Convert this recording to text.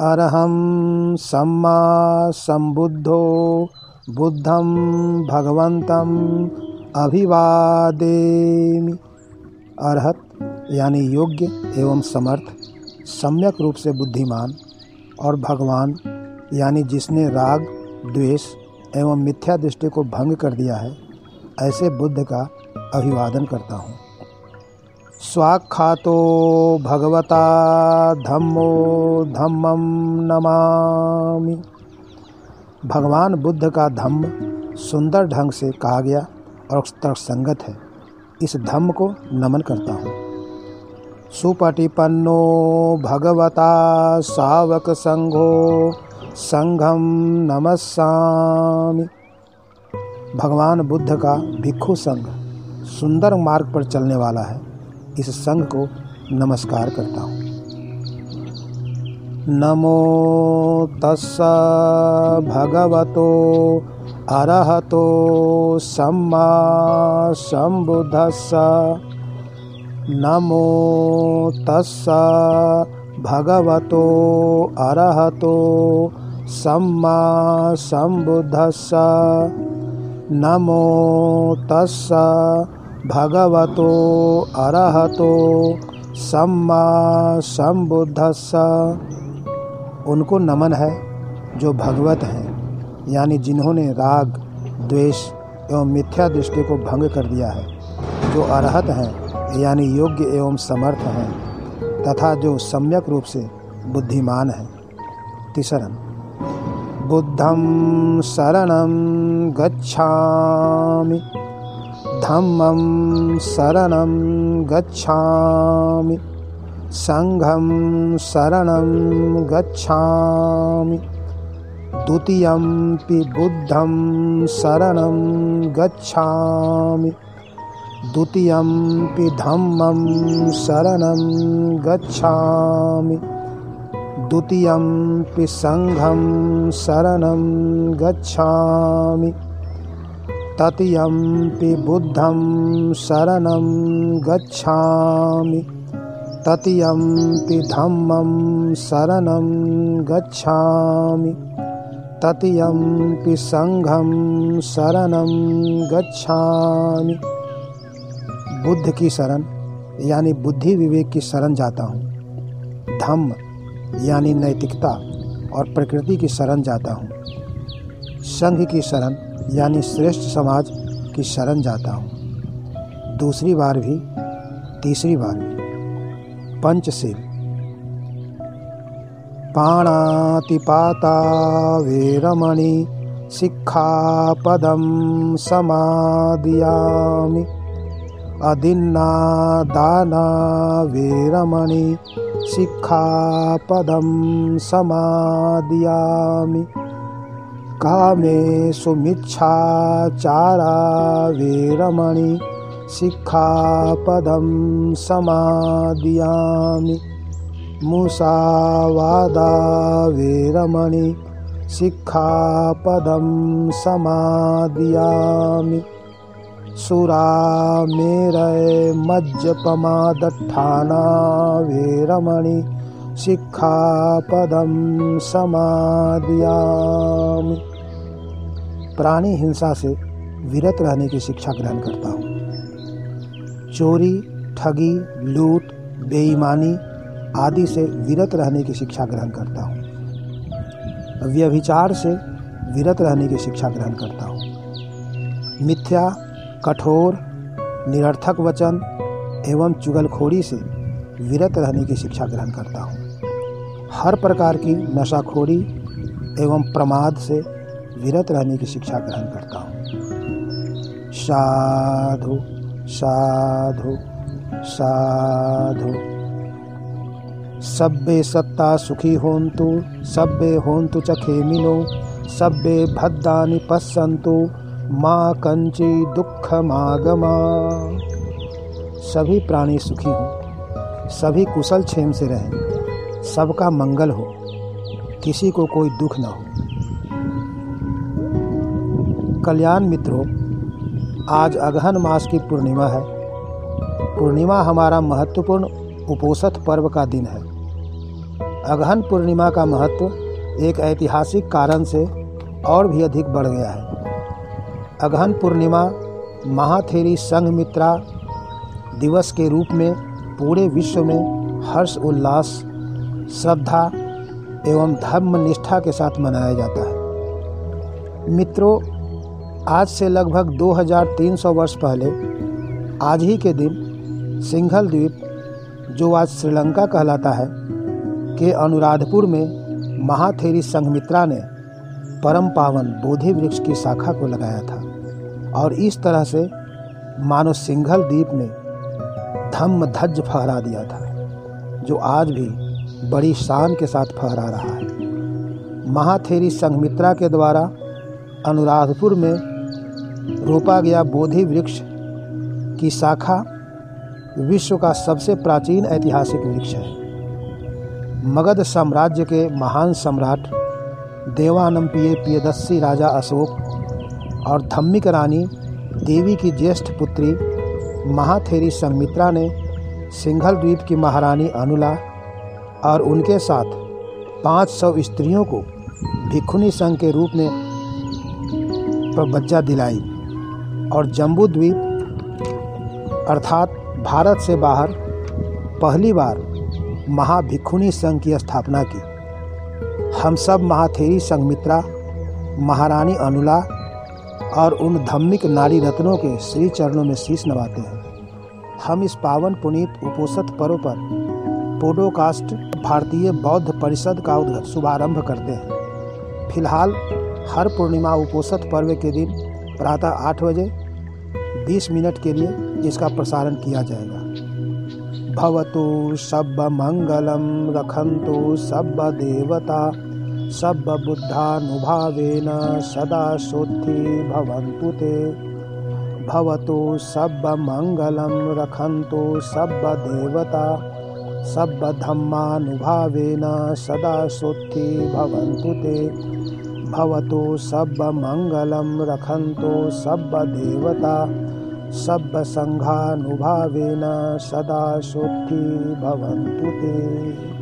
अरहं सम्मा सम्बुद्धो बुद्धं भगवन्तम् अभिवादेमि। अरहत, यानी योग्य एवं समर्थ, सम्यक रूप से बुद्धिमान और भगवान, यानी जिसने राग, द्वेष एवं मिथ्या दृष्टि को भंग कर दिया है, ऐसे बुद्ध का अभिवादन करता हूँ। स्वाख्यातो भगवता धम्मो धम्मम नमामि। भगवान बुद्ध का धम्म सुंदर ढंग से कहा गया और तर्कसंगत है। इस धम्म को नमन करता हूँ। सुपटिपन्नो भगवता सावक संघो संघम नमस्सामि। भगवान बुद्ध का भिक्षु संघ सुंदर मार्ग पर चलने वाला है। इस संघ को नमस्कार करता हूँ। नमो तस् भगवतो अरहतो सम्मा सम्बुद्धस्स। नमो तस् भगवतो अरहतो सम्मा सम्बुद्धस्स। नमो तस् भगवतो अरहतो सम्मा सम्बुद्धस्स। उनको नमन है, जो भगवत हैं, यानी जिन्होंने राग, द्वेष एवं मिथ्या दृष्टि को भंग कर दिया है, जो अरहत हैं, यानी योग्य एवं समर्थ हैं, तथा जो सम्यक रूप से बुद्धिमान हैं। तीसरन बुद्धम शरण गच्छामि। धम्मं शरणं गच्छामि। सङ्घं शरणं गच्छामि। द्वितीयम्पि बुद्धं शरणं गच्छामि। द्वितीयम्पि धम्मं शरणं गच्छामि। द्वितीयम्पि सङ्घं शरणं गच्छामि। तृतीयम्पि बुद्धं शरणं गच्छामि। तृतीयम्पि धम्मं शरणं गच्छामि। तृतीयम्पि सङ्घं शरणं गच्छामि। बुद्ध की शरण, यानी बुद्धि विवेक की शरण जाता हूँ। धम्म, यानी नैतिकता और प्रकृति की शरण जाता हूँ। संघ की शरण यानी श्रेष्ठ समाज की शरण जाता हूँ। दूसरी बार भी, तीसरी बार भी। पंचशील। पाणातिपाता वेरमणि सिक्खापदं समादियामि। अदिन्नादाना वेरमणि सिक्खापदं समादियामि। कामेषु मिच्छाचारा वेरमणि सिक्खापदं समादियामि। मुसावादा वेरमणि सिक्खापदं समादियामि। सुरामेरयमज्जपमादट्ठाना वेरमणि सिक्खापदं समादियामि। प्राणी हिंसा से विरत रहने की शिक्षा ग्रहण करता हूँ। चोरी, ठगी, लूट, बेईमानी आदि से विरत रहने की शिक्षा ग्रहण करता हूँ। व्यभिचार से विरत रहने की शिक्षा ग्रहण करता हूँ। मिथ्या, कठोर, निरर्थक वचन एवं चुगलखोरी से विरत रहने की शिक्षा ग्रहण करता हूँ। हर प्रकार की नशाखोरी एवं प्रमाद से विरत रहने की शिक्षा ग्रहण करता हूँ। साधु साधु साधु। सब्बे सत्ता सुखी होन्तु, सब्बे होन्तु च खेमिनो, सब्बे भद्दानि पश्यन्तु, माँ कंची दुख मागमा। सभी प्राणी सुखी हों, सभी कुशल क्षेम से रहें। सबका मंगल हो, किसी को कोई दुख न हो। कल्याण मित्रों, आज अगहन मास की पूर्णिमा है। पूर्णिमा हमारा महत्वपूर्ण उपोषथ पर्व का दिन है। अगहन पूर्णिमा का महत्व एक ऐतिहासिक कारण से और भी अधिक बढ़ गया है। अगहन पूर्णिमा महाथेरी संघमित्रा दिवस के रूप में पूरे विश्व में हर्ष, उल्लास श्रद्धा एवं धर्म निष्ठा के साथ मनाया जाता है। मित्रों, आज से लगभग 2300 वर्ष पहले, आज ही के दिन सिंघल द्वीप, जो आज श्रीलंका कहलाता है, के अनुराधपुर में महाथेरी संघमित्रा ने परम पावन बोधि वृक्ष की शाखा को लगाया था और इस तरह से मानो सिंघल द्वीप में धम्म धज्ज फहरा दिया था, जो आज भी बड़ी शान के साथ फहरा रहा है। महाथेरी संघमित्रा के द्वारा अनुराधपुर में रोपा गया बोधि वृक्ष की शाखा विश्व का सबसे प्राचीन ऐतिहासिक वृक्ष है। मगध साम्राज्य के महान सम्राट देवानंपिय पियदस्सी राजा अशोक और धम्मिक रानी देवी की ज्येष्ठ पुत्री महाथेरी संमित्रा ने सिंघल द्वीप की महारानी अनुला और उनके साथ 500 स्त्रियों को भिक्षुनी संघ के रूप में प्रबज्जा दिलाई और जम्बू द्वीप अर्थात भारत से बाहर पहली बार महाभिक्षुनी संघ की स्थापना की। हम सब महाथेरी संघमित्रा महारानी अनुला और उन धम्मिक नारी रत्नों के श्री चरणों में शीश नवाते हैं। हम इस पावन पुनीत उपोषित पर्व पर पोडोकास्ट भारतीय बौद्ध परिषद का शुभारंभ करते हैं। फ़िलहाल, हर पूर्णिमा उपोषित पर्व के दिन प्रातः आठ बजे 20 मिनट के लिए इसका प्रसारण किया जाएगा। भवतु सब्बमङ्गलं रखन्तु सब्बदेवता सब्बबुद्धानुभावेन सदा शुद्धि भवन्तु ते। भवतु सब्बमङ्गलं रखन्तु सब्बदेवता सब्बधम्मानुभावेन सदा शुद्धि भवन्तु ते। भवतु सब्बमङ्गलं रखन्तु सब्बदेवता। सब्बसङ्घानुभावेन सदा शुद्धि भवन्तु ते।